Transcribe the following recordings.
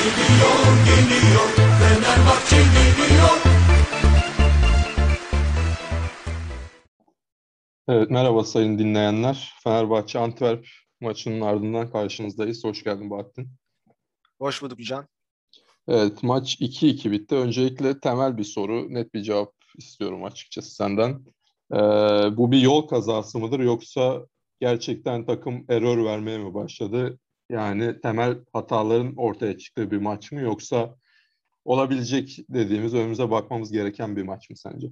Geliyor, geliyor, Fenerbahçe geliyor. Evet, merhaba sayın dinleyenler. Fenerbahçe Antwerp maçının ardından karşınızdayız. Hoş geldin Bahattin. Hoş bulduk Can. Evet, maç 2-2 bitti. Öncelikle temel bir soru, net bir cevap istiyorum açıkçası senden. Ee, bu bir yol kazası mıdır yoksa gerçekten takım error vermeye mi başladı? Yani temel hataların ortaya çıktığı bir maç mı yoksa olabilecek dediğimiz önümüze bakmamız gereken bir maç mı sence?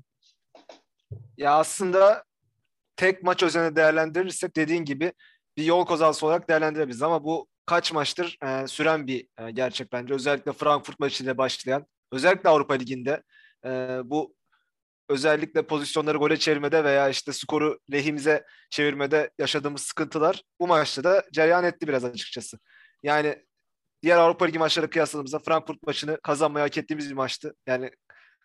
Ya aslında tek maç özelinde değerlendirirsek dediğin gibi bir yol kazası olarak değerlendirebiliriz ama bu kaç maçtır e, süren bir e, gerçek bence. Özellikle Frankfurt maçıyla başlayan, özellikle Avrupa Ligi'nde e, bu özellikle pozisyonları gole çevirmede veya işte skoru lehimize çevirmede yaşadığımız sıkıntılar bu maçta da cereyan etti biraz açıkçası. Yani diğer Avrupa Ligi maçları kıyasladığımızda Frankfurt maçını kazanmayı hak ettiğimiz bir maçtı. Yani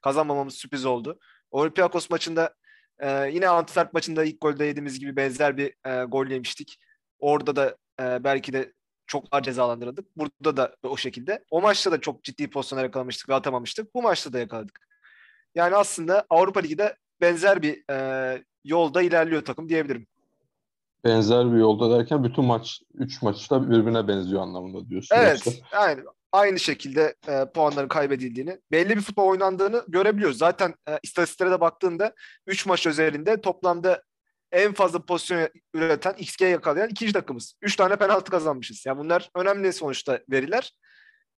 kazanmamamız sürpriz oldu. Olympiakos maçında e, yine Antwerp maçında ilk golde yediğimiz gibi benzer bir e, gol yemiştik. Orada da e, belki de çok daha cezalandırıldık. Burada da o şekilde. O maçta da çok ciddi pozisyonlar yakalamıştık ve atamamıştık. Bu maçta da yakaladık. Yani aslında Avrupa Ligi'de benzer bir e, yolda ilerliyor takım diyebilirim. Benzer bir yolda derken bütün maç, 3 maçta birbirine benziyor anlamında diyorsun. Evet, yoksa. aynı, aynı şekilde e, puanların kaybedildiğini, belli bir futbol oynandığını görebiliyoruz. Zaten e, istatistiklere de baktığında 3 maç özelinde toplamda en fazla pozisyon üreten, XG yakalayan ikinci takımız. Üç tane penaltı kazanmışız. Yani bunlar önemli sonuçta veriler.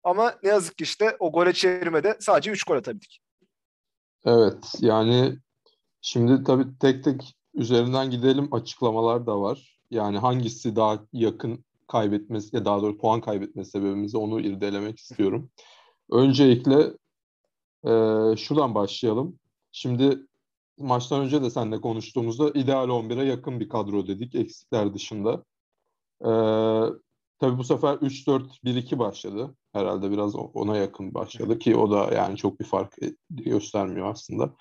Ama ne yazık ki işte o gole çevirmede sadece üç gol atabildik. Evet yani şimdi tabii tek tek üzerinden gidelim açıklamalar da var. Yani hangisi daha yakın kaybetmesi ya daha doğrusu puan kaybetme sebebimizi onu irdelemek istiyorum. Öncelikle e, şuradan başlayalım. Şimdi maçtan önce de seninle konuştuğumuzda ideal 11'e yakın bir kadro dedik eksikler dışında. Ee, tabii bu sefer 3-4-1-2 başladı. Herhalde biraz ona yakın başladı ki o da yani çok bir fark e, göstermiyor aslında.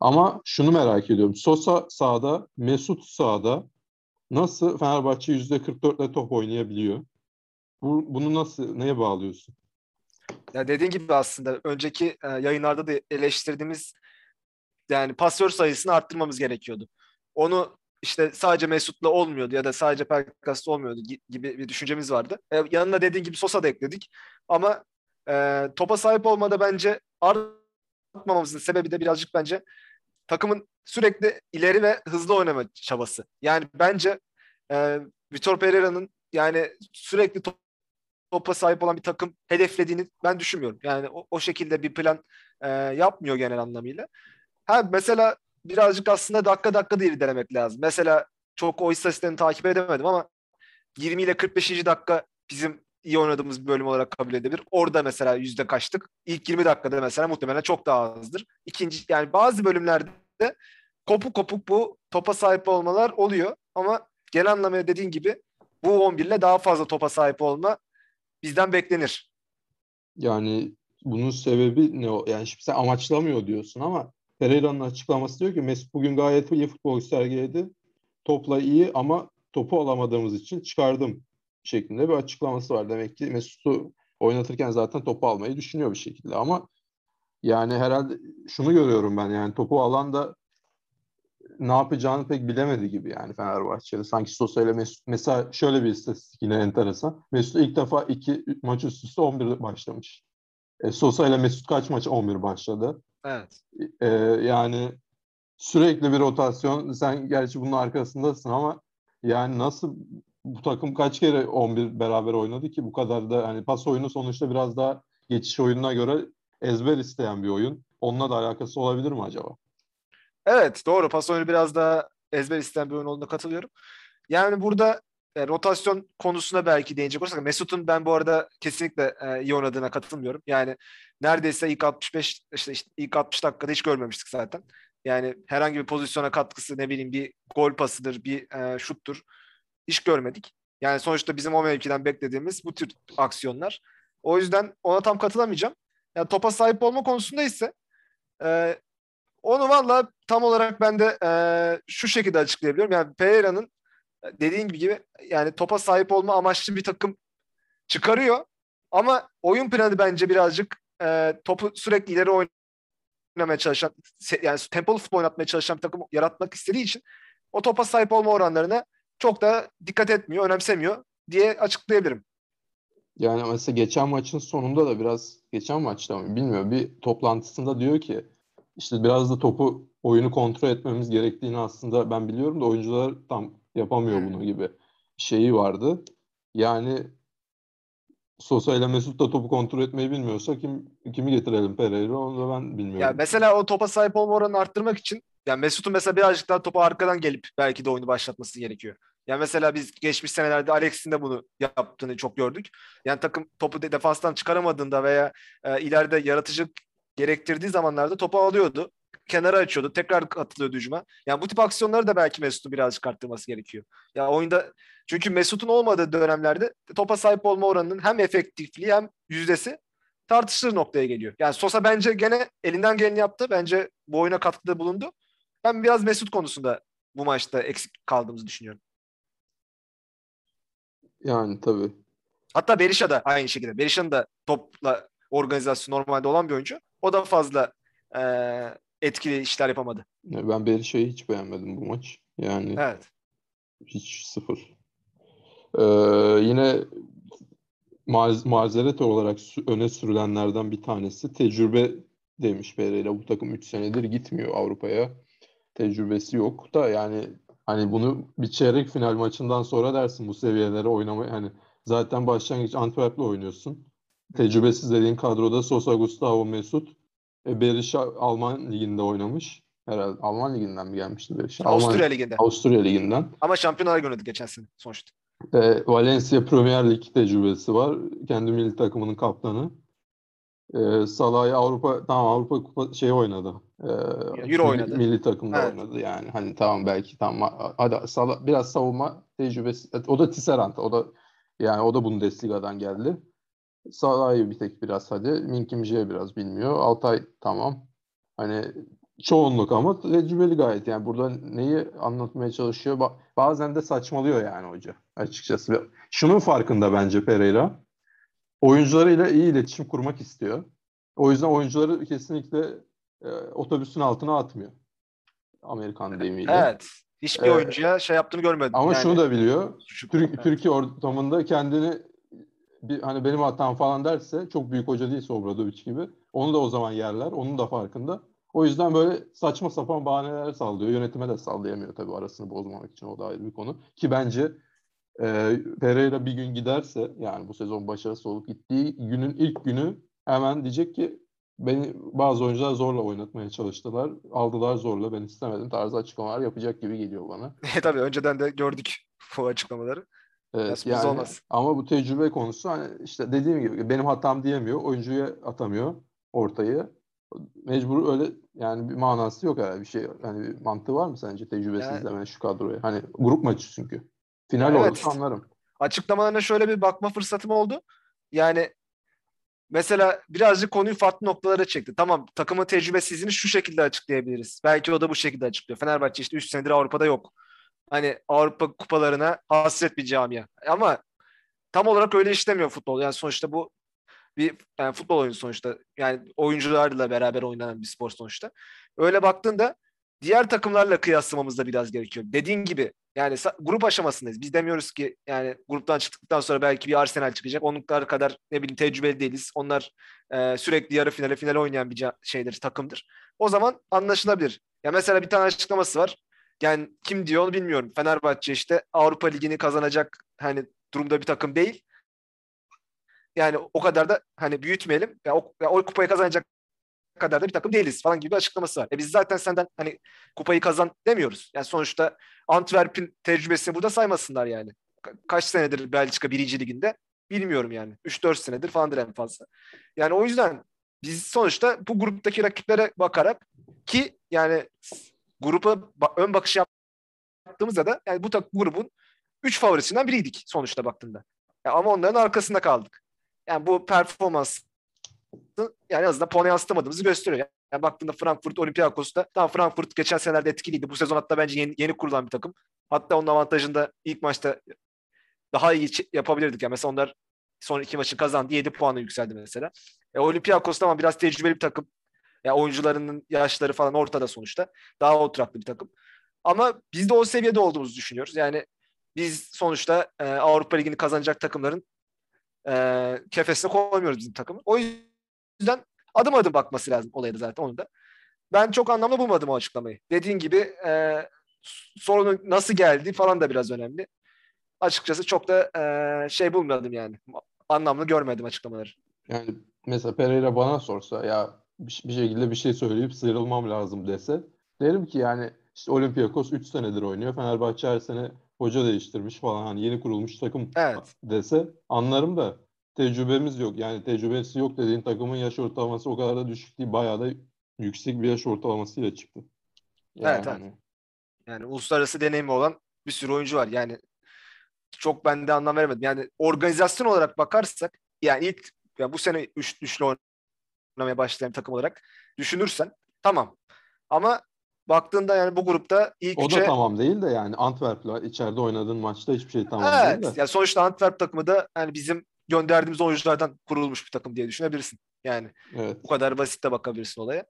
Ama şunu merak ediyorum. Sosa sağda, Mesut sağda nasıl Fenerbahçe %44 ile top oynayabiliyor? Bu, bunu nasıl, neye bağlıyorsun? Ya dediğin gibi aslında önceki e, yayınlarda da eleştirdiğimiz yani pasör sayısını arttırmamız gerekiyordu. Onu işte sadece Mesut'la olmuyordu ya da sadece Pelkas'la olmuyordu gibi bir düşüncemiz vardı. E, yanına dediğin gibi Sosa da ekledik. Ama e, topa sahip olmada bence artmamamızın sebebi de birazcık bence takımın sürekli ileri ve hızlı oynama çabası. Yani bence e, Vitor Pereira'nın yani sürekli top, topa sahip olan bir takım hedeflediğini ben düşünmüyorum. Yani o, o şekilde bir plan e, yapmıyor genel anlamıyla. Ha mesela birazcık aslında dakika dakika değil denemek lazım. Mesela çok o istatistiklerini takip edemedim ama 20 ile 45. dakika bizim iyi oynadığımız bir bölüm olarak kabul edebilir. Orada mesela yüzde kaçtık. İlk 20 dakikada mesela muhtemelen çok daha azdır. İkinci yani bazı bölümlerde kopuk kopuk bu topa sahip olmalar oluyor ama genel anlamıyla dediğin gibi bu 11 ile daha fazla topa sahip olma bizden beklenir. Yani bunun sebebi ne? Yani şimdi sen amaçlamıyor diyorsun ama Pereira'nın açıklaması diyor ki Mesut bugün gayet iyi futbol sergiledi. Topla iyi ama topu alamadığımız için çıkardım şeklinde bir açıklaması var. Demek ki Mesut'u oynatırken zaten topu almayı düşünüyor bir şekilde ama yani herhalde şunu görüyorum ben yani topu alan da ne yapacağını pek bilemedi gibi yani Fenerbahçe'de. Sanki Sosa ile Mesut mesela şöyle bir istatistik yine enteresan. Mesut ilk defa iki maç üst üste 11 başlamış. E, Sosa ile Mesut kaç maç 11 başladı? Evet. Ee, yani sürekli bir rotasyon. Sen gerçi bunun arkasındasın ama yani nasıl bu takım kaç kere 11 beraber oynadı ki bu kadar da hani pas oyunu sonuçta biraz daha geçiş oyununa göre ezber isteyen bir oyun. Onunla da alakası olabilir mi acaba? Evet doğru. Pas oyunu biraz daha ezber isteyen bir oyun olduğuna katılıyorum. Yani burada e, rotasyon konusuna belki değinecek olursak Mesut'un ben bu arada kesinlikle e, iyi oynadığına katılmıyorum. Yani neredeyse ilk 65 işte, işte ilk 60 dakikada hiç görmemiştik zaten. Yani herhangi bir pozisyona katkısı ne bileyim bir gol pasıdır, bir e, şuttur hiç görmedik. Yani sonuçta bizim o mevkiden beklediğimiz bu tür aksiyonlar. O yüzden ona tam katılamayacağım. Yani topa sahip olma konusunda ise e, onu valla tam olarak ben de e, şu şekilde açıklayabiliyorum. Yani Pereira'nın dediğin gibi yani topa sahip olma amaçlı bir takım çıkarıyor. Ama oyun planı bence birazcık e, topu sürekli ileri oynamaya çalışan yani tempolu futbol oynatmaya çalışan bir takım yaratmak istediği için o topa sahip olma oranlarına çok da dikkat etmiyor, önemsemiyor diye açıklayabilirim. Yani mesela geçen maçın sonunda da biraz geçen maçta mı bilmiyorum bir toplantısında diyor ki işte biraz da topu oyunu kontrol etmemiz gerektiğini aslında ben biliyorum da oyuncular tam yapamıyor bunu gibi şeyi vardı. Yani Sosa ile Mesut da topu kontrol etmeyi bilmiyorsa kim kimi getirelim Pereira onu da ben bilmiyorum. Ya mesela o topa sahip olma oranını arttırmak için yani Mesut'un mesela birazcık daha topu arkadan gelip belki de oyunu başlatması gerekiyor. Yani mesela biz geçmiş senelerde Alex'in de bunu yaptığını çok gördük. Yani takım topu de, defanstan çıkaramadığında veya e, ileride yaratıcı gerektirdiği zamanlarda topu alıyordu. Kenara açıyordu. Tekrar katılıyordu hücuma. Yani bu tip aksiyonları da belki Mesut'un birazcık arttırması gerekiyor. Ya yani oyunda çünkü Mesut'un olmadığı dönemlerde topa sahip olma oranının hem efektifliği hem yüzdesi tartışılır noktaya geliyor. Yani Sosa bence gene elinden geleni yaptı. Bence bu oyuna katkıda bulundu. Ben biraz Mesut konusunda bu maçta eksik kaldığımızı düşünüyorum. Yani tabii. Hatta Berisha da aynı şekilde. Berisha'nın da topla organizasyon normalde olan bir oyuncu. O da fazla e, etkili işler yapamadı. Ben Berisha'yı hiç beğenmedim bu maç. Yani evet. hiç sıfır. Ee, yine maz mazeret olarak öne sürülenlerden bir tanesi tecrübe demiş Pereira. Bu takım 3 senedir gitmiyor Avrupa'ya. Tecrübesi yok da yani Hani bunu bir çeyrek final maçından sonra dersin bu seviyelere oynamayı. Hani zaten başlangıç Antwerp'le oynuyorsun. Tecrübesiz dediğin kadroda Sosa, Gustavo, Mesut. E, Berisha Alman liginde oynamış. Herhalde Alman liginden mi gelmişti Berisha? Avusturya Alman, liginde. Avusturya liginden. Ama şampiyonlar oynadı geçen sene sonuçta. E, Valencia Premier Lig tecrübesi var. Kendi milli takımının kaptanı. E, Salah'ı Avrupa tamam Avrupa Kupa şey oynadı. E, Euro oynadı. Milli takımda Evet. oynadı yani. Hani tamam belki tamam hadi Salah biraz savunma tecrübesi. O da Tisserand. O da yani o da Bundesliga'dan geldi. Salah'ı bir tek biraz hadi. Minkim J biraz bilmiyor. Altay tamam. Hani çoğunluk ama tecrübeli gayet. Yani burada neyi anlatmaya çalışıyor? Ba- Bazen de saçmalıyor yani hoca açıkçası. Şunun farkında bence Pereira. Oyuncularıyla iyi iletişim kurmak istiyor. O yüzden oyuncuları kesinlikle e, otobüsün altına atmıyor. Amerikan deyimiyle. Evet. Hiçbir Ee, oyuncuya şey yaptığını görmedim. Ama Yani şunu da biliyor. Türk. Türkiye ortamında kendini bir, hani benim hatam falan derse çok büyük hoca değilse Obradoviç gibi onu da o zaman yerler. Onun da farkında. O yüzden böyle saçma sapan bahaneler sallıyor. Yönetime de sallayamıyor tabii arasını bozmamak için o da ayrı bir konu. Ki bence e, Pereira bir gün giderse yani bu sezon başarısı olup gittiği günün ilk günü hemen diyecek ki beni bazı oyuncular zorla oynatmaya çalıştılar. Aldılar zorla ben istemedim tarzı açıklamalar yapacak gibi geliyor bana. Tabii önceden de gördük bu açıklamaları. Evet, yani olmaz. ama bu tecrübe konusu hani işte dediğim gibi benim hatam diyemiyor. Oyuncuya atamıyor ortayı. Mecbur öyle yani bir manası yok herhalde bir şey. Hani bir mantığı var mı sence tecrübesiz Yani- şu kadroya? Hani grup maçı çünkü. Final Ya oldu evet. anlarım. Açıklamalarına şöyle bir bakma fırsatım oldu. Yani mesela birazcık konuyu farklı noktalara çekti. Tamam takımın tecrübesizliğini şu şekilde açıklayabiliriz. Belki o da bu şekilde açıklıyor. Fenerbahçe işte 3 senedir Avrupa'da yok. Hani Avrupa kupalarına hasret bir camia. Ama tam olarak öyle işlemiyor futbol. Yani sonuçta bu bir yani futbol oyunu sonuçta. Yani oyuncularla beraber oynanan bir spor sonuçta. Öyle baktığında diğer takımlarla kıyaslamamız da biraz gerekiyor. Dediğin gibi yani grup aşamasındayız. Biz demiyoruz ki yani gruptan çıktıktan sonra belki bir Arsenal çıkacak. Onluklar kadar ne bileyim tecrübeli değiliz. Onlar e, sürekli yarı finale finale oynayan bir şeydir, takımdır. O zaman anlaşılabilir. Ya mesela bir tane açıklaması var. Yani kim diyor onu bilmiyorum. Fenerbahçe işte Avrupa Ligi'ni kazanacak hani durumda bir takım değil. Yani o kadar da hani büyütmeyelim. Ya o, ya o kupayı kazanacak kadar da bir takım değiliz falan gibi bir açıklaması var. E biz zaten senden hani kupayı kazan demiyoruz. Yani sonuçta Antwerp'in tecrübesini burada saymasınlar yani. Ka- kaç senedir Belçika birinci liginde bilmiyorum yani. 3-4 senedir falandır en fazla. Yani o yüzden biz sonuçta bu gruptaki rakiplere bakarak ki yani grupa ön bakış yaptığımızda da yani bu, grubun 3 favorisinden biriydik sonuçta baktığında. Ya ama onların arkasında kaldık. Yani bu performans yani en azından puan yansıtamadığımızı gösteriyor. Yani baktığında Frankfurt Olympiakos'ta tamam Frankfurt geçen senelerde etkiliydi. Bu sezon hatta bence yeni, yeni kurulan bir takım. Hatta onun avantajında ilk maçta daha iyi yapabilirdik. Yani mesela onlar son iki maçı kazandı. 7 puanla yükseldi mesela. E, Olympiakos tamam biraz tecrübeli bir takım. Ya oyuncularının yaşları falan ortada sonuçta. Daha oturaklı bir takım. Ama biz de o seviyede olduğumuzu düşünüyoruz. Yani biz sonuçta e, Avrupa Ligi'ni kazanacak takımların e, kefesine koymuyoruz bizim takımı. O yüzden adım adım bakması lazım olaya da zaten onun da. Ben çok anlamlı bulmadım o açıklamayı. Dediğin gibi e, sorunun nasıl geldi falan da biraz önemli. Açıkçası çok da e, şey bulmadım yani. Anlamlı görmedim açıklamaları. Yani mesela Pereira bana sorsa ya bir, bir şekilde bir şey söyleyip sıyrılmam lazım dese derim ki yani işte Olympiakos 3 senedir oynuyor. Fenerbahçe her sene hoca değiştirmiş falan hani yeni kurulmuş takım Evet. dese anlarım da tecrübemiz yok. Yani tecrübesi yok dediğin takımın yaş ortalaması o kadar da düşük değil. Bayağı da yüksek bir yaş ortalamasıyla çıktı. Evet, evet. Yani uluslararası deneyimi olan bir sürü oyuncu var. Yani çok ben de anlam veremedim. Yani organizasyon olarak bakarsak yani ilk ya bu sene üç, üçlü oynamaya başlayan takım olarak düşünürsen tamam. Ama baktığında yani bu grupta ilk O üçe... da tamam değil de yani Antwerp'la içeride oynadığın maçta hiçbir şey tamam evet, değil de. Yani sonuçta Antwerp takımı da yani bizim gönderdiğimiz oyunculardan kurulmuş bir takım diye düşünebilirsin. Yani Evet. bu kadar basit de bakabilirsin olaya.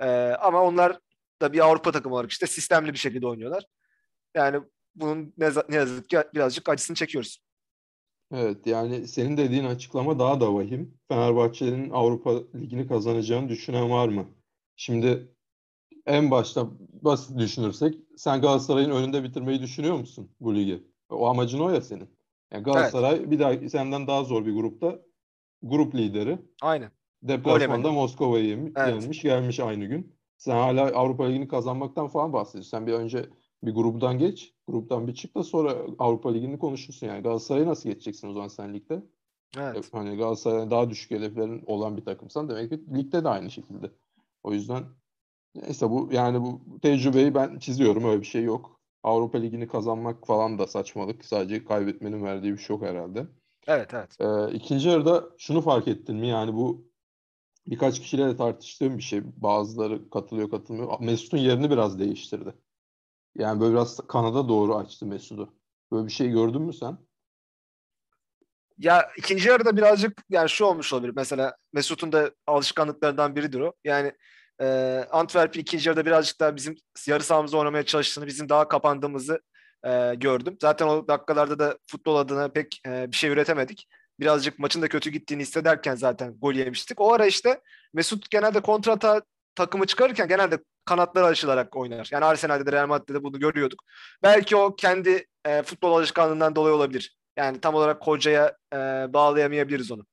Ee, ama onlar da bir Avrupa takımı olarak işte sistemli bir şekilde oynuyorlar. Yani bunun ne, ne yazık ki birazcık acısını çekiyoruz. Evet yani senin dediğin açıklama daha da vahim. Fenerbahçe'nin Avrupa Ligi'ni kazanacağını düşünen var mı? Şimdi en başta basit düşünürsek sen Galatasaray'ın önünde bitirmeyi düşünüyor musun bu ligi? O amacın o ya senin. Yani Galatasaray bir daha senden daha zor bir grupta grup lideri. Aynen. Deplasmanda. Moskova'yı yem- Evet. yenmiş gelmiş aynı gün. Sen hala Avrupa Ligi'ni kazanmaktan falan bahsediyorsun. Sen bir önce bir gruptan geç. Gruptan bir çık da sonra Avrupa Ligi'ni konuşursun yani. Galatasaray'ı nasıl geçeceksin o zaman sen ligde? Evet. Hani Galatasaray'ın daha düşük hedeflerin olan bir takımsan demek ki ligde de aynı şekilde. O yüzden neyse bu yani bu tecrübeyi ben çiziyorum öyle bir şey yok. Avrupa Ligi'ni kazanmak falan da saçmalık. Sadece kaybetmenin verdiği bir şok herhalde. Evet, evet. Ee, ikinci yarıda şunu fark ettin mi? Yani bu birkaç kişiyle de tartıştığım bir şey. Bazıları katılıyor katılmıyor. Mesut'un yerini biraz değiştirdi. Yani böyle biraz kanada doğru açtı Mesut'u. Böyle bir şey gördün mü sen? Ya ikinci yarıda birazcık yani şu olmuş olabilir. Mesela Mesut'un da alışkanlıklarından biridir o. Yani e, Antwerp'in ikinci yarıda birazcık daha bizim yarı sahamızda oynamaya çalıştığını, bizim daha kapandığımızı e, gördüm. Zaten o dakikalarda da futbol adına pek e, bir şey üretemedik. Birazcık maçın da kötü gittiğini hissederken zaten gol yemiştik. O ara işte Mesut genelde kontrata takımı çıkarırken genelde kanatları açılarak oynar. Yani Arsenal'de de Real Madrid'de de bunu görüyorduk. Belki o kendi e, futbol alışkanlığından dolayı olabilir. Yani tam olarak hocaya e, bağlayamayabiliriz onu.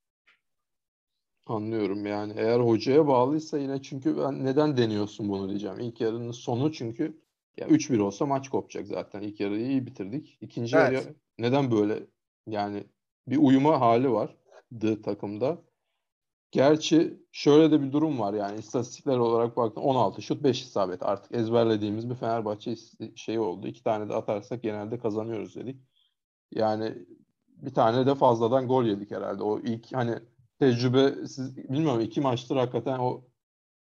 Anlıyorum yani. Eğer hocaya bağlıysa yine çünkü ben neden deniyorsun bunu diyeceğim. İlk yarının sonu çünkü ya 3-1 olsa maç kopacak zaten. İlk yarıyı iyi bitirdik. İkinci Evet. yarıya neden böyle yani bir uyuma hali vardı takımda. Gerçi şöyle de bir durum var yani istatistikler olarak baktım 16 şut 5 isabet artık ezberlediğimiz bir Fenerbahçe şeyi oldu. İki tane de atarsak genelde kazanıyoruz dedik. Yani bir tane de fazladan gol yedik herhalde. O ilk hani tecrübe siz bilmiyorum iki maçtır hakikaten o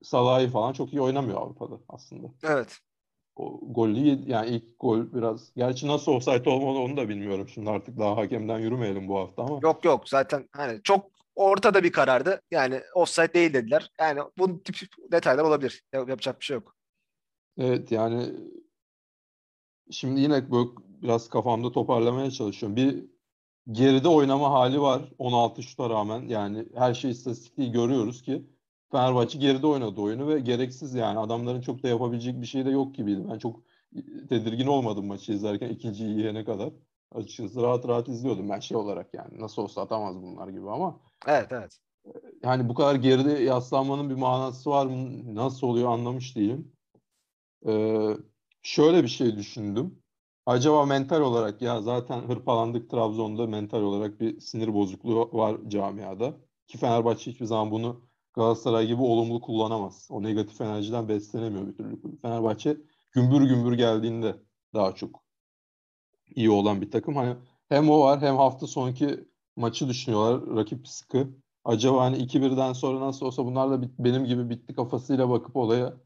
Salah'ı falan çok iyi oynamıyor Avrupa'da aslında. Evet. O golü yani ilk gol biraz gerçi nasıl offside olmalı onu da bilmiyorum. Şimdi artık daha hakemden yürümeyelim bu hafta ama. Yok yok zaten hani çok ortada bir karardı. Yani offside değil dediler. Yani bu tip detaylar olabilir. Yap- Yapacak bir şey yok. Evet yani şimdi yine böyle biraz kafamda toparlamaya çalışıyorum. Bir geride oynama hali var 16 şuta rağmen. Yani her şey istatistikliği görüyoruz ki Fenerbahçe geride oynadı oyunu ve gereksiz yani adamların çok da yapabilecek bir şey de yok gibiydi. Ben çok tedirgin olmadım maçı izlerken ikinciyi yiyene kadar. Açıkçası rahat rahat izliyordum ben şey olarak yani. Nasıl olsa atamaz bunlar gibi ama Evet evet. yani bu kadar geride yaslanmanın bir manası var mı? Nasıl oluyor anlamış değilim. Ee, şöyle bir şey düşündüm. Acaba mental olarak ya zaten hırpalandık Trabzon'da mental olarak bir sinir bozukluğu var camiada. Ki Fenerbahçe hiçbir zaman bunu Galatasaray gibi olumlu kullanamaz. O negatif enerjiden beslenemiyor bir türlü. Fenerbahçe gümbür gümbür geldiğinde daha çok iyi olan bir takım. Hani hem o var hem hafta sonki maçı düşünüyorlar. Rakip sıkı. Acaba hani 2-1'den sonra nasıl olsa bunlar da benim gibi bitti kafasıyla bakıp olaya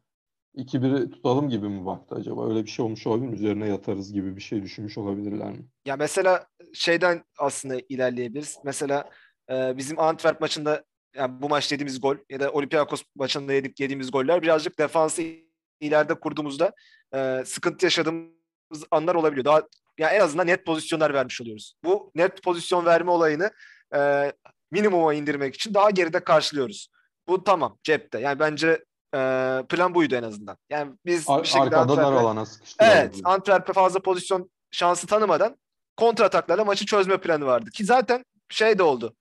2-1'i tutalım gibi mi baktı acaba? Öyle bir şey olmuş olabilir mi? Üzerine yatarız gibi bir şey düşünmüş olabilirler mi? Ya mesela şeyden aslında ilerleyebiliriz. Mesela e, bizim Antwerp maçında yani bu maç yediğimiz gol ya da Olympiakos maçında yedik yediğimiz goller birazcık defansı ileride kurduğumuzda e, sıkıntı yaşadığımız anlar olabiliyor. Daha yani en azından net pozisyonlar vermiş oluyoruz. Bu net pozisyon verme olayını e, minimuma indirmek için daha geride karşılıyoruz. Bu tamam cepte. Yani bence e, plan buydu en azından. Yani biz Ar- bir şekilde arkada dar alana. Evet, Antwerp'e fazla pozisyon şansı tanımadan kontra ataklarla maçı çözme planı vardı. Ki zaten şey de oldu.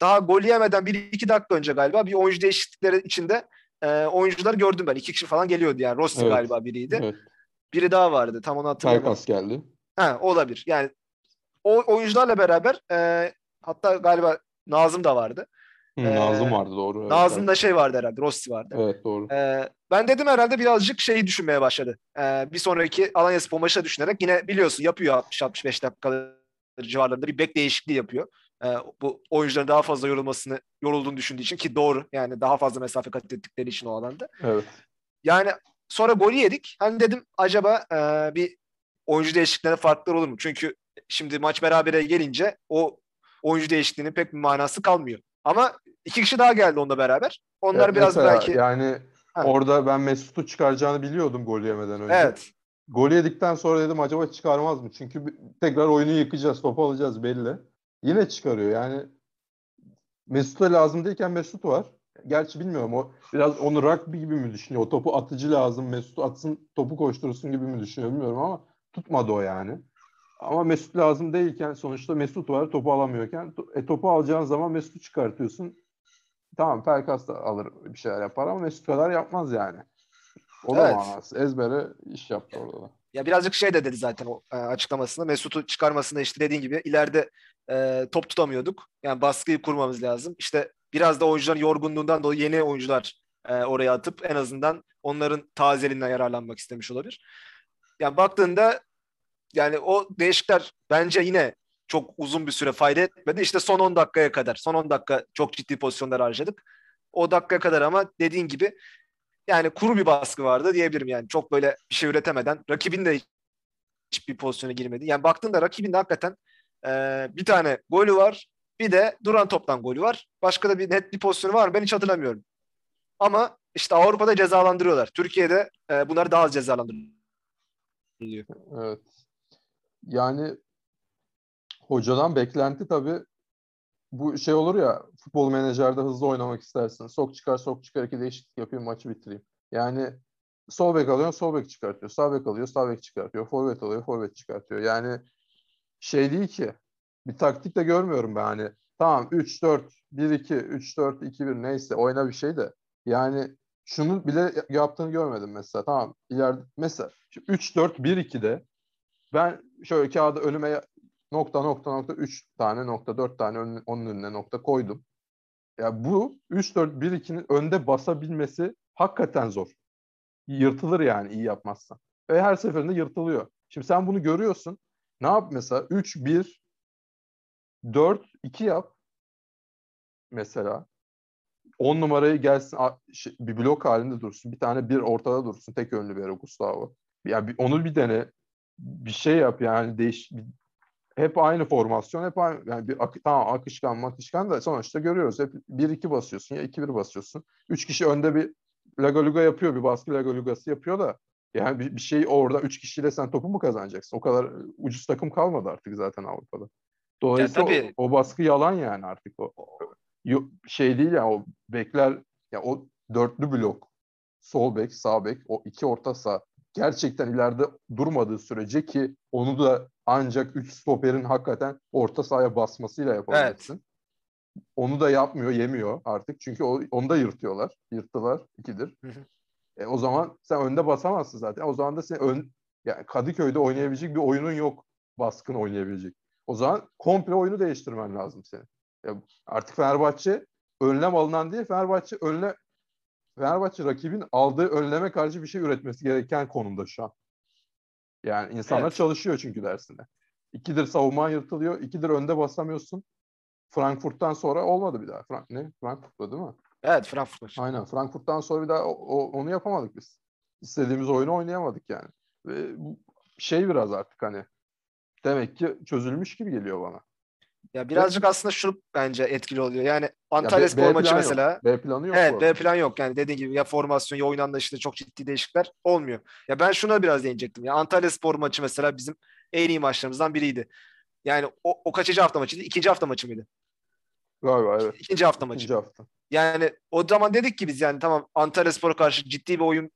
Daha gol yemeden 1-2 dakika önce galiba bir oyuncu değişiklikleri içinde e, oyuncuları gördüm ben. İki kişi falan geliyordu yani. Rossi Evet. galiba biriydi. Evet. Biri daha vardı. Tam onu hatırlamıyorum. Pelkas geldi. Ha, olabilir. Yani o oyuncularla beraber e, hatta galiba Nazım da vardı. Hı, Ee, Nazım vardı doğru. Evet, Nazım'da şey vardı herhalde. Rossi vardı. Evet doğru. Ee, ben dedim herhalde birazcık şeyi düşünmeye başladı. Ee, bir sonraki Alanya Spor maçına düşünerek yine biliyorsun yapıyor 60-65 dakika civarlarında bir bek değişikliği yapıyor. Ee, bu oyuncuların daha fazla yorulmasını yorulduğunu düşündüğü için ki doğru yani daha fazla mesafe kat ettikleri için o alanda. Evet. Yani sonra golü yedik. Hani dedim acaba e, bir oyuncu değişikliklerine farklar olur mu? Çünkü şimdi maç berabere gelince o oyuncu değişikliğinin pek bir manası kalmıyor. Ama iki kişi daha geldi onunla beraber. Onlar Evet, biraz mesela belki yani Ha. orada ben Mesut'u çıkaracağını biliyordum gol yemeden önce. evet Gol yedikten sonra dedim acaba çıkarmaz mı? Çünkü tekrar oyunu yıkacağız, topu alacağız belli. Yine çıkarıyor. Yani Mesut'a lazım değilken Mesut var. Gerçi bilmiyorum o biraz onu rugby gibi mi düşünüyor? O topu atıcı lazım. Mesut atsın, topu koştursun gibi mi düşünüyor bilmiyorum ama tutmadı o yani. Ama Mesut lazım değilken sonuçta Mesut var topu alamıyorken e, topu alacağın zaman Mesut'u çıkartıyorsun. Tamam Pelkas da alır bir şeyler yapar ama Mesut kadar yapmaz yani. O da Evet. manası. Ezbere iş yaptı orada da. Ya birazcık şey de dedi zaten o e, açıklamasında. Mesut'u çıkarmasında işte dediğin gibi ileride e, top tutamıyorduk. Yani baskıyı kurmamız lazım. İşte biraz da oyuncuların yorgunluğundan dolayı yeni oyuncular e, oraya atıp en azından onların tazeliğinden yararlanmak istemiş olabilir. Yani baktığında yani o değişiklikler bence yine çok uzun bir süre fayda etmedi. İşte son 10 dakikaya kadar. Son 10 dakika çok ciddi pozisyonlar harcadık. O dakikaya kadar ama dediğin gibi yani kuru bir baskı vardı diyebilirim yani. Çok böyle bir şey üretemeden rakibin de hiçbir pozisyona girmedi. Yani baktığında rakibin de hakikaten e, bir tane golü var. Bir de duran toptan golü var. Başka da bir net bir pozisyonu var mı? Ben hiç hatırlamıyorum. Ama işte Avrupa'da cezalandırıyorlar. Türkiye'de e, bunları daha az cezalandırılıyor. Evet. Yani hocadan beklenti tabii bu şey olur ya futbol menajerde hızlı oynamak istersin. Sok çıkar sok çıkar iki değişiklik yapayım maçı bitireyim. Yani sol bek alıyor sol bek çıkartıyor. Sağ bek alıyor sağ bek çıkartıyor. Forvet alıyor forvet çıkartıyor. Yani şey değil ki bir taktik de görmüyorum ben hani. Tamam 3-4 1-2 3-4 2-1 neyse oyna bir şey de. Yani şunu bile yaptığını görmedim mesela. Tamam ileride mesela 3-4-1-2'de ben şöyle kağıda önüme nokta nokta nokta 3 tane nokta 4 tane ön- onun önüne nokta koydum. Ya bu 3-4-1-2'nin önde basabilmesi hakikaten zor. Yırtılır yani iyi yapmazsan. Ve her seferinde yırtılıyor. Şimdi sen bunu görüyorsun. Ne yap mesela? 3-1 4-2 yap mesela. 10 numarayı gelsin şey, bir blok halinde dursun. Bir tane bir ortada dursun. Tek yönlü bir yere Gustavo. Ya bir, onu bir dene. Bir şey yap yani değiş bir- hep aynı formasyon, hep aynı yani bir ak- tamam akışkan makışkan da sonuçta görüyoruz. Hep 1-2 basıyorsun ya 2-1 basıyorsun. 3 kişi önde bir lagaluga yapıyor, bir baskı lagalugası yapıyor da yani bir, bir şey orada 3 kişiyle sen topu mu kazanacaksın? O kadar ucuz takım kalmadı artık zaten Avrupa'da. Dolayısıyla tabii. o, o baskı yalan yani artık o. Şey değil ya o bekler ya o dörtlü blok sol bek, sağ bek, o iki orta saha gerçekten ileride durmadığı sürece ki onu da ancak 3 stoperin hakikaten orta sahaya basmasıyla yapabilirsin. Onu da yapmıyor, yemiyor artık. Çünkü o, onu da yırtıyorlar. Yırttılar, ikidir. Hı hı. E, o zaman sen önde basamazsın zaten. O zaman da sen ön yani Kadıköy'de oynayabilecek bir oyunun yok. Baskın oynayabilecek. O zaman komple oyunu değiştirmen lazım senin. Ya artık Fenerbahçe önlem alınan değil, Fenerbahçe önle Fenerbahçe rakibin aldığı önleme karşı bir şey üretmesi gereken konumda şu an. Yani insanlar Evet. çalışıyor çünkü dersinde. İkidir savunma yırtılıyor, ikidir önde basamıyorsun. Frankfurt'tan sonra olmadı bir daha. Frank ne? Frankfurt'ta değil mi? Evet Frankfurt. Aynen. Frankfurt'tan sonra bir daha o, o- onu yapamadık biz. İstediğimiz oyunu oynayamadık yani. Ve bu şey biraz artık hani demek ki çözülmüş gibi geliyor bana. Ya birazcık aslında şu bence etkili oluyor. Yani Ya Antalya B- Spor B maçı mesela. Yok. B planı yok Evet B plan yok. Yani dediğin gibi ya formasyon ya oyun anlayışında çok ciddi değişiklikler olmuyor. Ya ben şuna biraz değinecektim. Ya Antalya Spor maçı mesela bizim en iyi maçlarımızdan biriydi. Yani o, o kaçıncı hafta maçıydı? İkinci hafta maçı mıydı? Galiba evet. İkinci hafta maçı. İkinci hafta. Yani o zaman dedik ki biz yani tamam Antalya Spor'a karşı ciddi bir oyun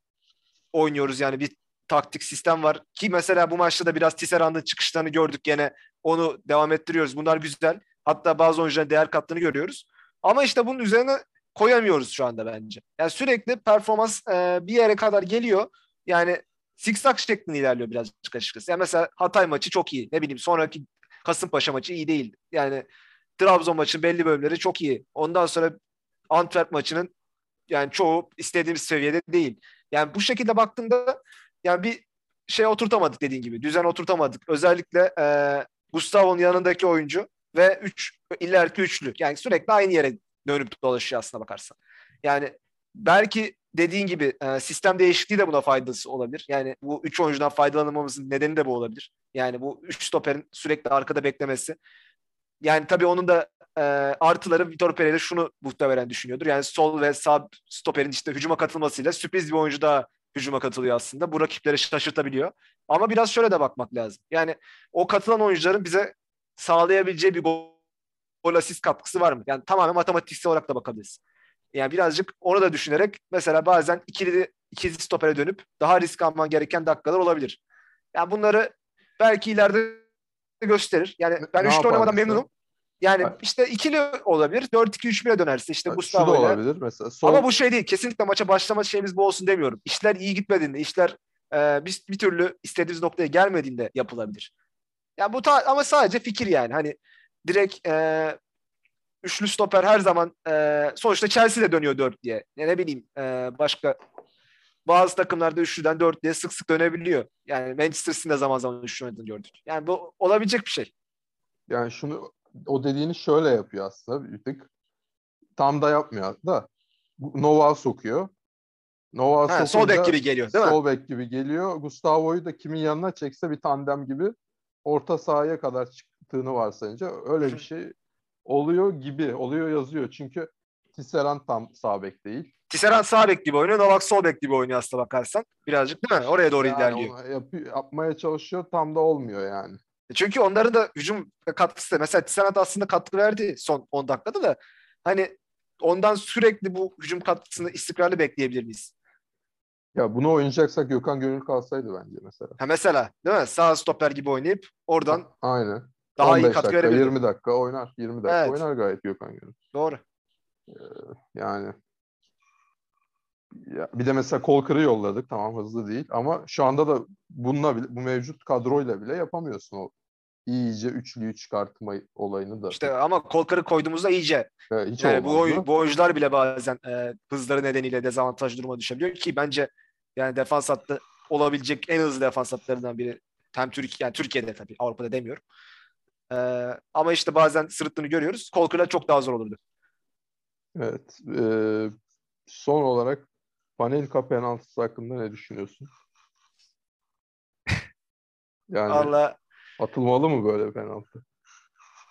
oynuyoruz yani bir taktik sistem var ki mesela bu maçta da biraz Tisserand'ın çıkışlarını gördük gene onu devam ettiriyoruz. Bunlar güzel. Hatta bazı oyuncuların değer kattığını görüyoruz. Ama işte bunun üzerine koyamıyoruz şu anda bence. Yani sürekli performans e, bir yere kadar geliyor. Yani zikzak şeklinde ilerliyor birazcık açıkçası. Yani mesela Hatay maçı çok iyi. Ne bileyim sonraki Kasımpaşa maçı iyi değil. Yani Trabzon maçının belli bölümleri çok iyi. Ondan sonra Antwerp maçının yani çoğu istediğimiz seviyede değil. Yani bu şekilde baktığında yani bir şey oturtamadık dediğin gibi. Düzen oturtamadık. Özellikle e, Gustavo'nun yanındaki oyuncu ve üç ileriki üçlü. Yani sürekli aynı yere dönüp dolaşıyor aslına bakarsan. Yani belki dediğin gibi e, sistem değişikliği de buna faydası olabilir. Yani bu üç oyuncudan faydalanmamızın nedeni de bu olabilir. Yani bu üç stoperin sürekli arkada beklemesi. Yani tabii onun da e, artıları Vitor Pereira şunu muhtemelen düşünüyordur. Yani sol ve sağ stoperin işte hücuma katılmasıyla sürpriz bir oyuncu daha hücuma katılıyor aslında. Bu rakipleri şaşırtabiliyor. Ama biraz şöyle de bakmak lazım. Yani o katılan oyuncuların bize sağlayabileceği bir gol, gol asist katkısı var mı? Yani tamamen matematiksel olarak da bakabiliriz. Yani birazcık onu da düşünerek mesela bazen ikili, ikili stopere dönüp daha risk alman gereken dakikalar olabilir. Yani bunları belki ileride gösterir. Yani ben Ne üçlü oynamadan memnunum. Yani Ha. işte ikili olabilir. 4-2-3-1'e dönerse işte Şu da Gustavo ile. olabilir mesela. Sol, Ama bu şey değil. Kesinlikle maça başlama şeyimiz bu olsun demiyorum. İşler iyi gitmediğinde, işler e, bir, bir türlü istediğimiz noktaya gelmediğinde yapılabilir. Ya bu ta- ama sadece fikir yani. Hani direkt e, üçlü stoper her zaman e, sonuçta Chelsea de dönüyor dört diye. Ya ne bileyim e, başka bazı takımlarda üçlüden dört diye sık sık dönebiliyor. Yani Manchester City'nin de zaman zaman üçlü oynadığını gördük. Yani bu olabilecek bir şey. yani şunu o dediğini şöyle yapıyor aslında bir tık. Tam da yapmıyor da. Nova sokuyor. Nova Ha, sol bek gibi geliyor değil mi? sol bek gibi geliyor. Gustavo'yu da kimin yanına çekse bir tandem gibi orta sahaya kadar çıktığını varsayınca öyle bir şey oluyor gibi. Oluyor yazıyor. Çünkü Tisserand tam sağ bek değil. Tisserand sağ bek gibi oynuyor. Novak sol bek gibi oynuyor aslına bakarsan. Birazcık değil mi? Oraya doğru Yani ilerliyor. yapıyor, yapmaya çalışıyor tam da olmuyor yani. Çünkü onların da hücum katkısı da mesela Tisserand aslında katkı verdi son 10 dakikada da hani ondan sürekli bu hücum katkısını istikrarlı bekleyebilir miyiz? Ya bunu oynayacaksak Gökhan Gönül kalsaydı bence mesela. Ha mesela değil mi? Sağ stoper gibi oynayıp oradan Aynen. daha iyi 15 katkı verebilir. 20 dakika oynar. 20 dakika Evet. oynar gayet Gökhan Gönül. Doğru. Yani ya bir de mesela Kolkır'ı yolladık. Tamam hızlı değil ama şu anda da bununla bile, bu mevcut kadroyla bile yapamıyorsun o iyice üçlüyü çıkartma olayını da. İşte ama Kolkar'ı koyduğumuzda iyice Ee, hiç yani bu, oy- bu oyuncular bile bazen e, hızları nedeniyle dezavantajlı duruma düşebiliyor ki bence yani defans hattı olabilecek en hızlı defans hatlarından biri. Hem Türkiye yani Türkiye'de tabii Avrupa'da demiyorum. E, ama işte bazen sırıttığını görüyoruz. Kolkar'la çok daha zor olurdu. Evet. Ee, son olarak Panenka penaltısı hakkında ne düşünüyorsun? Yani Allah atılmalı mı böyle penaltı?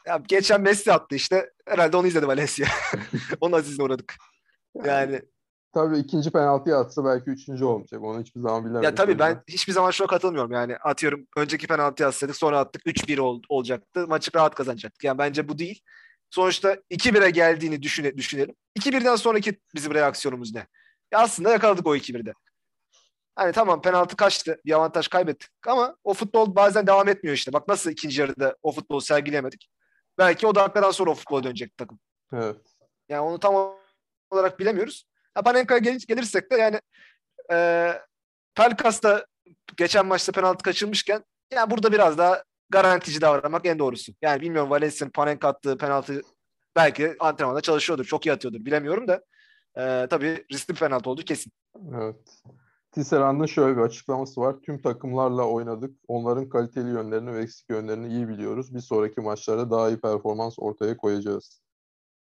ya geçen Messi attı işte. Herhalde onu izledi Valencia. Onun azizine uğradık. Yani Tabii ikinci penaltıyı atsa belki üçüncü olmayacak. Onu hiçbir zaman bilemeyiz. ya tabii ben hiçbir zaman şuna katılmıyorum. Yani atıyorum önceki penaltıyı atsaydık sonra attık 3-1 ol- olacaktı. Maçı rahat kazanacaktık. Yani bence bu değil. Sonuçta 2-1'e geldiğini düşüne, düşünelim. 2-1'den sonraki bizim reaksiyonumuz ne? Aslında yakaladık o 2-1'de. Hani tamam penaltı kaçtı. Bir avantaj kaybettik. Ama o futbol bazen devam etmiyor işte. Bak nasıl ikinci yarıda o futbolu sergileyemedik. Belki o dakikadan sonra o futbola dönecek takım. Evet. Yani onu tam olarak bilemiyoruz. Panenka'ya gel- gelirsek de yani e, Pelkas da geçen maçta penaltı kaçırmışken yani burada biraz daha garantici davranmak en doğrusu. Yani bilmiyorum Valencia'nın Panenka attığı penaltı belki antrenmanda çalışıyordur. Çok iyi atıyordur. Bilemiyorum da e, tabii riskli bir penaltı oldu kesin. Evet. Tisserand'ın şöyle bir açıklaması var. Tüm takımlarla oynadık. Onların kaliteli yönlerini ve eksik yönlerini iyi biliyoruz. Bir sonraki maçlarda daha iyi performans ortaya koyacağız.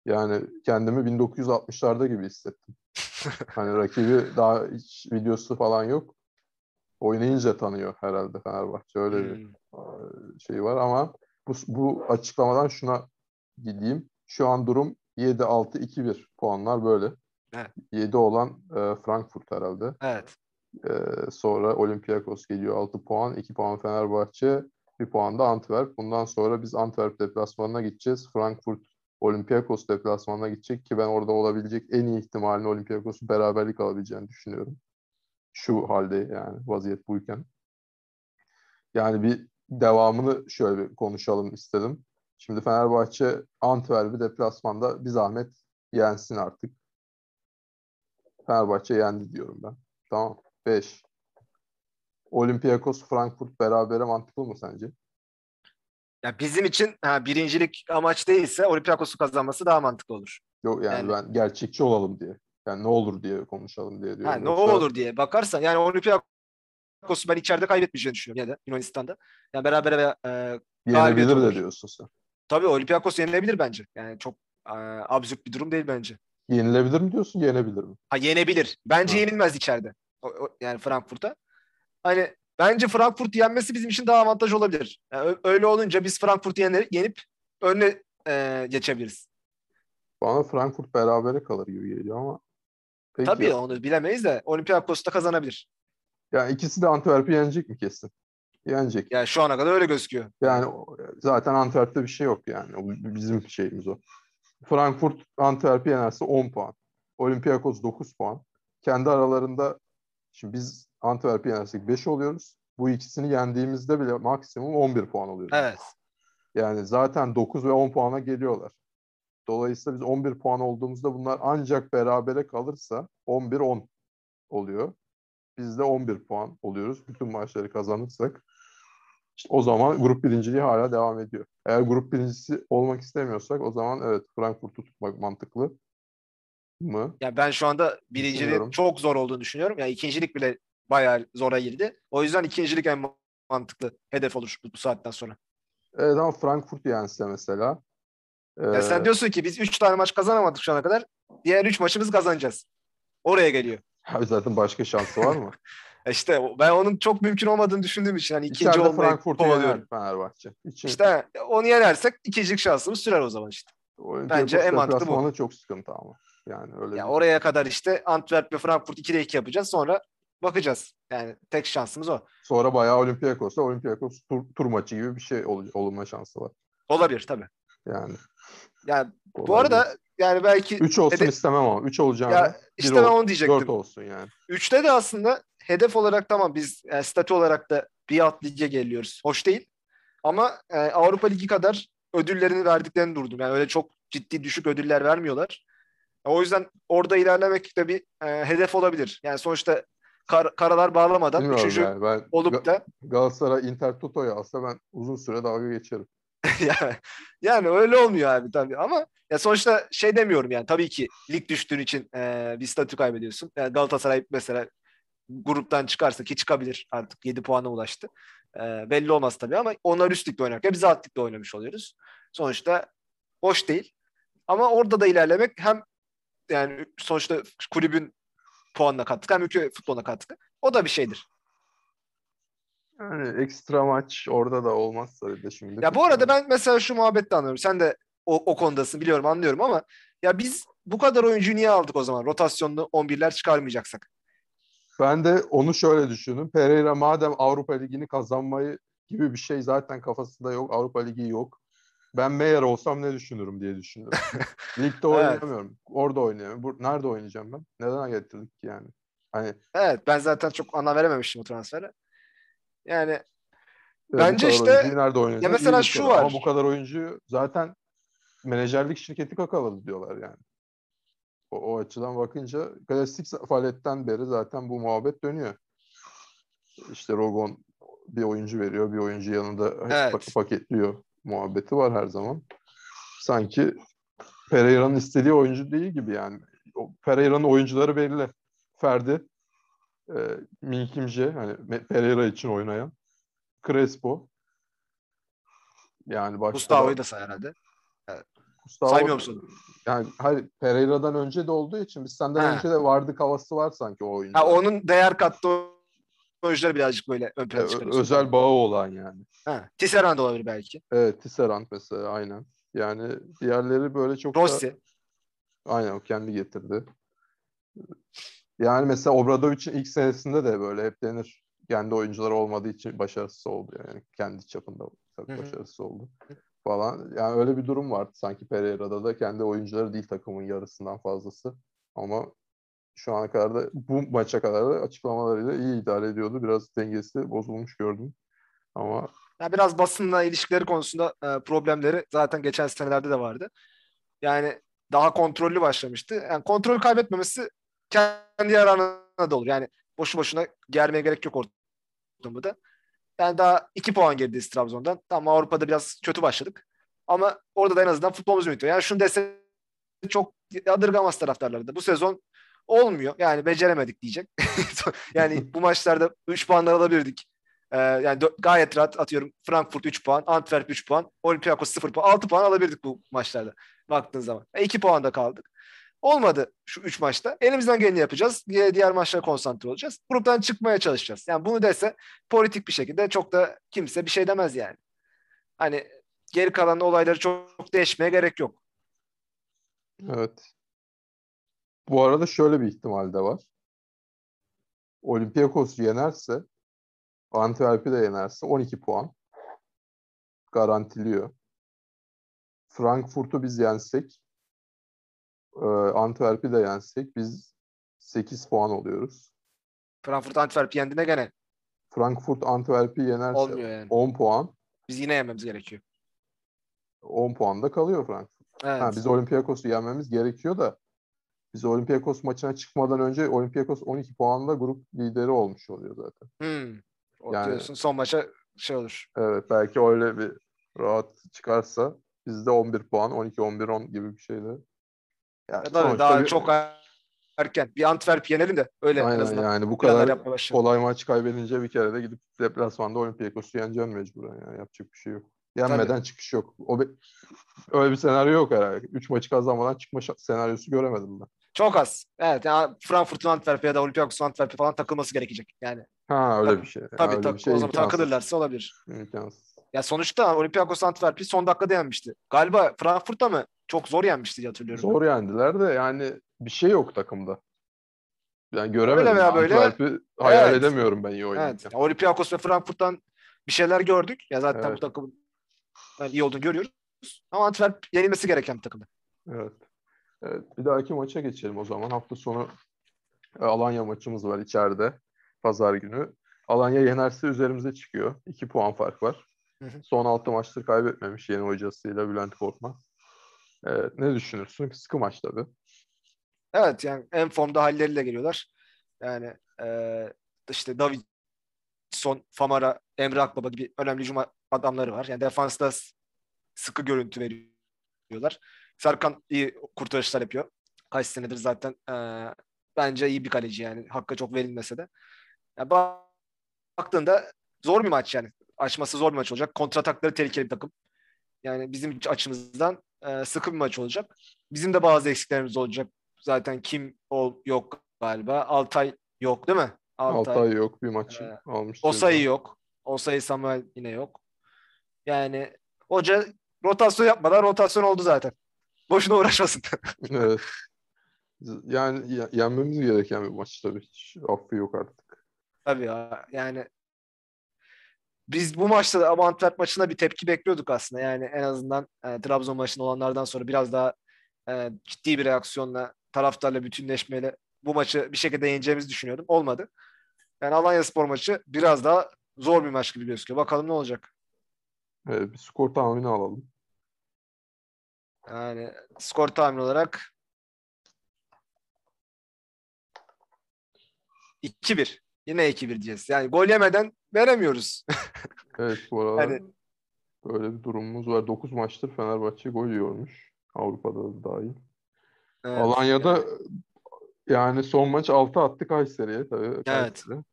Yani kendimi 1960'larda gibi hissettim. hani rakibi daha hiç videosu falan yok. Oynayınca tanıyor herhalde Fenerbahçe. Öyle bir Hmm. e, şey var ama bu, bu açıklamadan şuna gideyim. Şu an durum 7-6-2-1 puanlar böyle. Evet. 7 olan e, Frankfurt herhalde. Evet. E, sonra Olympiakos geliyor 6 puan. 2 puan Fenerbahçe. 1 puan da Antwerp. Bundan sonra biz Antwerp deplasmanına gideceğiz. Frankfurt Olympiakos deplasmanına gidecek ki ben orada olabilecek en iyi ihtimalini Olympiakos'u beraberlik alabileceğini düşünüyorum. Şu halde yani vaziyet buyken. Yani bir devamını şöyle bir konuşalım istedim. Şimdi Fenerbahçe Antwerp'i deplasmanda bir zahmet yensin artık. Fenerbahçe yendi diyorum ben. Tamam. 5. Olympiakos Frankfurt berabere mantıklı mı sence? Ya bizim için ha, birincilik amaç değilse Olympiakos'u kazanması daha mantıklı olur. Yok yani, Yani- ben gerçekçi olalım diye. Yani ne olur diye konuşalım diye diyorum. Ha, ne Yoksa- olur diye bakarsan yani Olympiakos'u ben içeride kaybetmeyeceğini düşünüyorum yine de Yunanistan'da. Yani berabere ve e, Yenebilir de diyorsun sen. tabii Olympiakos yenilebilir bence. Yani çok e, absürt bir durum değil bence. Yenilebilir mi diyorsun, yenebilir mi? Ha yenebilir. Bence Ha. yenilmez içeride. O- o- yani Frankfurt'a. Hani bence Frankfurt yenmesi bizim için daha avantaj olabilir. Yani öyle olunca biz Frankfurt'u yenip önüne e, geçebiliriz. Bana Frankfurt berabere kalır gibi geliyor ama. Peki. Tabii onu bilemeyiz de Olympiakos da kazanabilir. Yani ikisi de Antwerp'i yenecek mi kesin? Yenecek. Yani şu ana kadar öyle gözüküyor. Yani zaten Antwerp'te bir şey yok yani. Bizim şeyimiz o. Frankfurt Antwerp'i yenerse 10 puan. Olympiakos 9 puan. Kendi aralarında şimdi biz Antwerp'i yenersek 5 oluyoruz. Bu ikisini yendiğimizde bile maksimum 11 puan oluyoruz. Evet. Yani zaten 9 ve 10 puana geliyorlar. Dolayısıyla biz 11 puan olduğumuzda bunlar ancak berabere kalırsa 11-10 oluyor. Biz de 11 puan oluyoruz. Bütün maçları kazanırsak işte o zaman grup birinciliği hala devam ediyor. Eğer grup birincisi olmak istemiyorsak o zaman evet Frankfurt'u tutmak mantıklı mı? Ya ben şu anda birinciliğin çok zor olduğunu düşünüyorum. Yani ikincilik bile bayağı zora girdi. O yüzden ikincilik en mantıklı hedef olur bu, saatten sonra. Evet ama Frankfurt yense mesela. Ya ee, sen diyorsun ki biz 3 tane maç kazanamadık şu ana kadar. Diğer 3 maçımızı kazanacağız. Oraya geliyor. abi zaten başka şansı var mı? İşte ben onun çok mümkün olmadığını düşündüğüm için hani ikinci İçeride olmayı Frankfurt'u kovalıyorum. Fenerbahçe. İçin, İşte onu yenersek ikincilik şansımız sürer o zaman işte. Olympiakos bence en mantıklı bu. çok sıkıntı ama. Yani öyle Ya bir- oraya kadar işte Antwerp ve Frankfurt 2'de 2 yapacağız. Sonra bakacağız. Yani tek şansımız o. Sonra bayağı Olympiakos'ta Olympiakos tur, tur maçı gibi bir şey ol, olma şansı var. Olabilir tabii. Yani. Yani bu arada yani belki 3 olsun Hede- istemem ama 3 olacağını ya işte ben onu diyecektim. 4 olsun yani. Üçte de aslında hedef olarak tamam biz yani statü olarak da bir alt lige geliyoruz. Hoş değil. Ama e, Avrupa Ligi kadar ödüllerini verdiklerini durdum. Yani öyle çok ciddi düşük ödüller vermiyorlar. O yüzden orada ilerlemek de bir e, hedef olabilir. Yani sonuçta kar- karalar bağlamadan Bilmiyorum üçüncü yani. Ben olup da Galatasaray Inter Toto'yu alsa ben uzun süre dalga geçerim. yani, yani öyle olmuyor abi tabii ama ya sonuçta şey demiyorum yani tabii ki lig düştüğün için e, bir statü kaybediyorsun. Yani Galatasaray mesela gruptan çıkarsa ki çıkabilir artık 7 puana ulaştı. E, belli olmaz tabii ama onlar üst ligde oynarken biz alt ligde oynamış oluyoruz. Sonuçta hoş değil. Ama orada da ilerlemek hem yani sonuçta kulübün puanına katkı hem ülke futboluna katkı. O da bir şeydir. Yani ekstra maç orada da olmazsa bir de şimdi. Ya bu arada ben mesela şu muhabbette anlıyorum. Sen de o, o konudasın biliyorum anlıyorum ama ya biz bu kadar oyuncuyu niye aldık o zaman? Rotasyonlu 11'ler çıkarmayacaksak. Ben de onu şöyle düşündüm. Pereira madem Avrupa Ligi'ni kazanmayı gibi bir şey zaten kafasında yok. Avrupa Ligi yok. Ben Meyer olsam ne düşünürüm diye düşündüm. Ligde oynayamıyorum. Orada oynayamıyorum. Bu, nerede oynayacağım ben? Neden getirdik ki yani? Hani Evet ben zaten çok ana verememiştim o transfere. Yani bu Bence işte- nerede? Ya mesela şu var. Ama bu kadar oyuncuyu zaten menajerlik şirketi kakaladı diyorlar yani. O, o açıdan bakınca klasik faaliyetten beri zaten bu muhabbet dönüyor. İşte Rogon bir oyuncu veriyor, bir oyuncu yanında Evet. pak- paketliyor muhabbeti var her zaman. Sanki Pereira'nın istediği oyuncu değil gibi yani. Pereira'nın oyuncuları belli. Ferdi, e, Minkimce, hani Pereira için oynayan. Crespo. Yani başka da- Gustavo'yu da say herhalde. Gustavo- Saymıyor musun? Yani hayır Pereira'dan önce de olduğu için biz senden Ha. önce de vardık havası var sanki o oyunda. Ha, onun değer kattığı oyuncuları birazcık böyle ön plana çıkarıyorsun. özel bağı olan yani. Ha, Tisserand olabilir belki. Evet Tisserand mesela aynen. Yani diğerleri böyle çok da... Rossi. Aynen o kendi getirdi. Yani mesela Obradovic'in ilk senesinde de böyle hep denir. Kendi oyuncuları olmadığı için başarısız oldu yani. Kendi çapında tabii başarısız oldu falan. Yani öyle bir durum vardı sanki Pereira'da da kendi oyuncuları değil takımın yarısından fazlası. Ama şu ana kadar da bu maça kadar da açıklamalarıyla iyi idare ediyordu. Biraz dengesi bozulmuş gördüm. Ama Ya biraz basınla ilişkileri konusunda e, problemleri zaten geçen senelerde de vardı. Yani daha kontrollü başlamıştı. Yani kontrol kaybetmemesi kendi yararına da olur. Yani boşu boşuna germeye gerek yok ortamı. Yani daha iki puan gerideyiz Trabzon'dan. Tamam Avrupa'da biraz kötü başladık. Ama orada da en azından futbolumuz ünitiyor. Yani şunu dese çok yadırgamaz taraftarları da. Bu sezon olmuyor. Yani beceremedik diyecek. yani bu maçlarda 3 puanlar alabilirdik. Ee, yani dö- gayet rahat atıyorum. Frankfurt 3 puan, Antwerp 3 puan, Olympiakos 0 puan, 6 puan alabilirdik bu maçlarda baktığın zaman. 2 puanda kaldık. Olmadı şu 3 maçta. Elimizden geleni yapacağız. Diğer, diğer maçlara konsantre olacağız. Gruptan çıkmaya çalışacağız. Yani bunu dese politik bir şekilde çok da kimse bir şey demez yani. Hani geri kalan olayları çok değişmeye gerek yok. evet. Bu arada şöyle bir ihtimal de var. Olympiakos yenerse Antwerp'i de yenerse 12 puan garantiliyor. Frankfurt'u biz yensek e, Antwerp'i de yensek biz 8 puan oluyoruz. Frankfurt Antwerp yendiğinde gene Frankfurt Antwerp'i yenerse olmuyor yani. 10 puan. Biz yine yememiz gerekiyor. 10 puanda kalıyor Frankfurt. Evet. Ha, biz Olympiakos'u yenmemiz gerekiyor da biz Olympiakos maçına çıkmadan önce Olympiakos 12 puanla grup lideri olmuş oluyor zaten. Hmm. O Yani- diyorsun son maça şey olur. Evet belki öyle bir rahat çıkarsa bizde 11 puan 12 11 10 gibi bir şeyle. Yani Ya tabii daha bir- çok erken. Bir Antwerp yenelim de öyle en Aynen azından yani bu kadar kolay maç kaybedince bir kere de gidip deplasmanda Olympiakos'u yeneceksin mecburen yani yapacak bir şey yok. Yenmeden çıkış yok. O be- öyle bir senaryo yok herhalde. 3 maçı kazanmadan çıkma senaryosu göremedim ben. Çok az. Evet yani Frankfurt'un Antwerp'e ya da Olympiakos'un Antwerp'e falan takılması gerekecek. Yani Ha öyle Tabii, bir şey. Tabii öyle tabii bir şey o zaman takılırlarsa olabilir. İmkansız. Ya sonuçta Olympiakos Antwerp'i son dakikada yenmişti. Galiba Frankfurt'ta mı? Çok zor yenmişti hatırlıyorum. Zor yendiler de yani bir şey yok takımda. Yani göremedim. Öyle veya böyle- Antwerp'i hayal Evet. edemiyorum ben iyi Evet. oynarken. Ya Olympiakos ve Frankfurt'tan bir şeyler gördük. Ya zaten Evet. bu takımın yani iyi olduğunu görüyoruz. Ama Antwerp yenilmesi gereken bir takımdı. Evet. Evet. Bir dahaki maça geçelim o zaman. Hafta sonu e, Alanya maçımız var içeride. Pazar günü. Alanya yenerse üzerimize çıkıyor. 2 puan fark var. Hı hı. Son 6 maçtır kaybetmemiş yeni hocasıyla Bülent Korkmaz. Evet, ne düşünürsün? Sıkı maç tabii. Evet yani en formda halleriyle geliyorlar. Yani eee işte Davidson, Famara, Emre Akbaba gibi önemli hücum adamları var. Yani defansta sıkı görüntü veriyorlar. Serkan iyi kurtarışlar yapıyor. Kaç senedir zaten eee, bence iyi bir kaleci yani. Hakkı çok verilmese de. Yani bak- baktığında zor bir maç yani. Açması zor bir maç olacak. Kontratakları tehlikeli bir takım. Yani bizim açımızdan eee, sıkı bir maç olacak. Bizim de bazı eksiklerimiz olacak. Zaten kim ol yok galiba. Altay yok değil mi? Altay yok bir maçı Ee, almış. Osayi yok. Osayi Samuel yine yok. Yani hoca rotasyon yapmadan rotasyon oldu zaten. Boşuna uğraşmasın. Evet. Yani ye- yenmemiz gereken bir maç tabii. Hiç affı yok artık. Tabii ya. Yani biz bu maçta da ama Antwerp maçında bir tepki bekliyorduk aslında. Yani en azından e, Trabzon maçında olanlardan sonra biraz daha e, ciddi bir reaksiyonla taraftarla bütünleşmeyle bu maçı bir şekilde yeneceğimizi düşünüyordum. Olmadı. Yani Alanya Spor maçı biraz daha zor bir maç gibi gözüküyor. Bakalım ne olacak. Evet, bir skor tahmini alalım. Yani skor tahmini olarak 2-1. Yine 2-1 diyeceğiz. Yani gol yemeden veremiyoruz. Evet bu aralar Yani böyle bir durumumuz var. 9 maçtır Fenerbahçe gol yiyormuş. Avrupa'da da dahil. evet, Alanya'da yani yani son maç 6 attı Kayseri'ye tabii. Evet. Kayseri.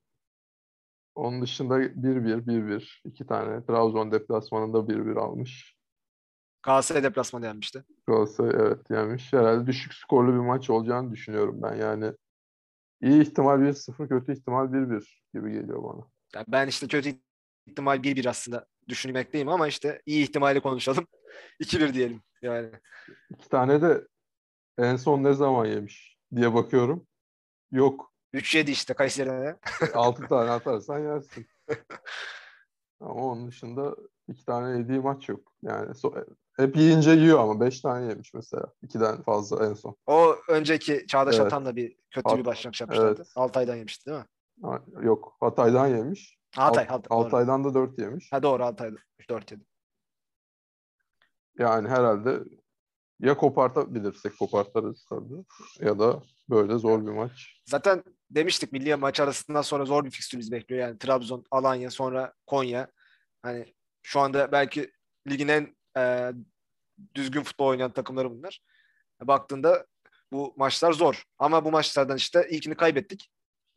Onun dışında 1-1, 1-1. iki tane. Trabzon deplasmanında 1-1 almış. Galatasaray deplasmanı yenmişti. Galatasaray evet yemiş. Herhalde düşük skorlu bir maç olacağını düşünüyorum ben. Yani iyi ihtimal 1-0, kötü ihtimal 1-1 gibi geliyor bana. Yani ben işte kötü ihtimal 1-1 aslında düşünmekteyim ama işte iyi ihtimali konuşalım. 2-1 diyelim yani. İki tane de en son ne zaman yemiş diye bakıyorum. Yok. 3-7 işte Kayseri'ne. Altı tane atarsan yersin. Ama onun dışında iki tane yediği maç yok. Yani so- hep yiyince yiyor ama beş tane yemiş mesela. İkiden fazla en son. O önceki Çağdaş Evet. Atan'la bir kötü Hat- bir başlangıç yapmışlardı. evet. Altay'dan yemişti değil mi? Ha, Yok. Hatay'dan yemiş. Hatay, Alt- Hatay. doğru. Altay'dan da dört yemiş. Ha doğru Altay'da. 4 7. Yani herhalde ya kopartabilirsek kopartırız tabii. Ya da böyle zor bir maç. Zaten demiştik milli maç arasından sonra zor bir fikstür bizi bekliyor. Yani Trabzon, Alanya, sonra Konya. Hani şu anda belki ligin en e, düzgün futbol oynayan takımları bunlar. Baktığında bu maçlar zor. Ama bu maçlardan işte ilkini kaybettik.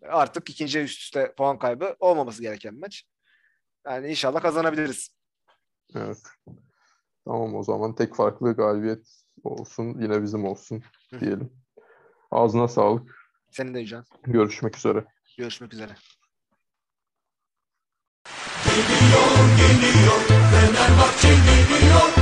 Artık ikinciye üst üste puan kaybı olmaması gereken bir maç. Yani inşallah kazanabiliriz. Evet. Tamam o zaman tek farklı galibiyet olsun. Yine bizim olsun diyelim. Ağzına sağlık. Senin de Yücel. Görüşmek üzere. Görüşmek üzere. Geliyor geliyor Fenerbahçe geliyor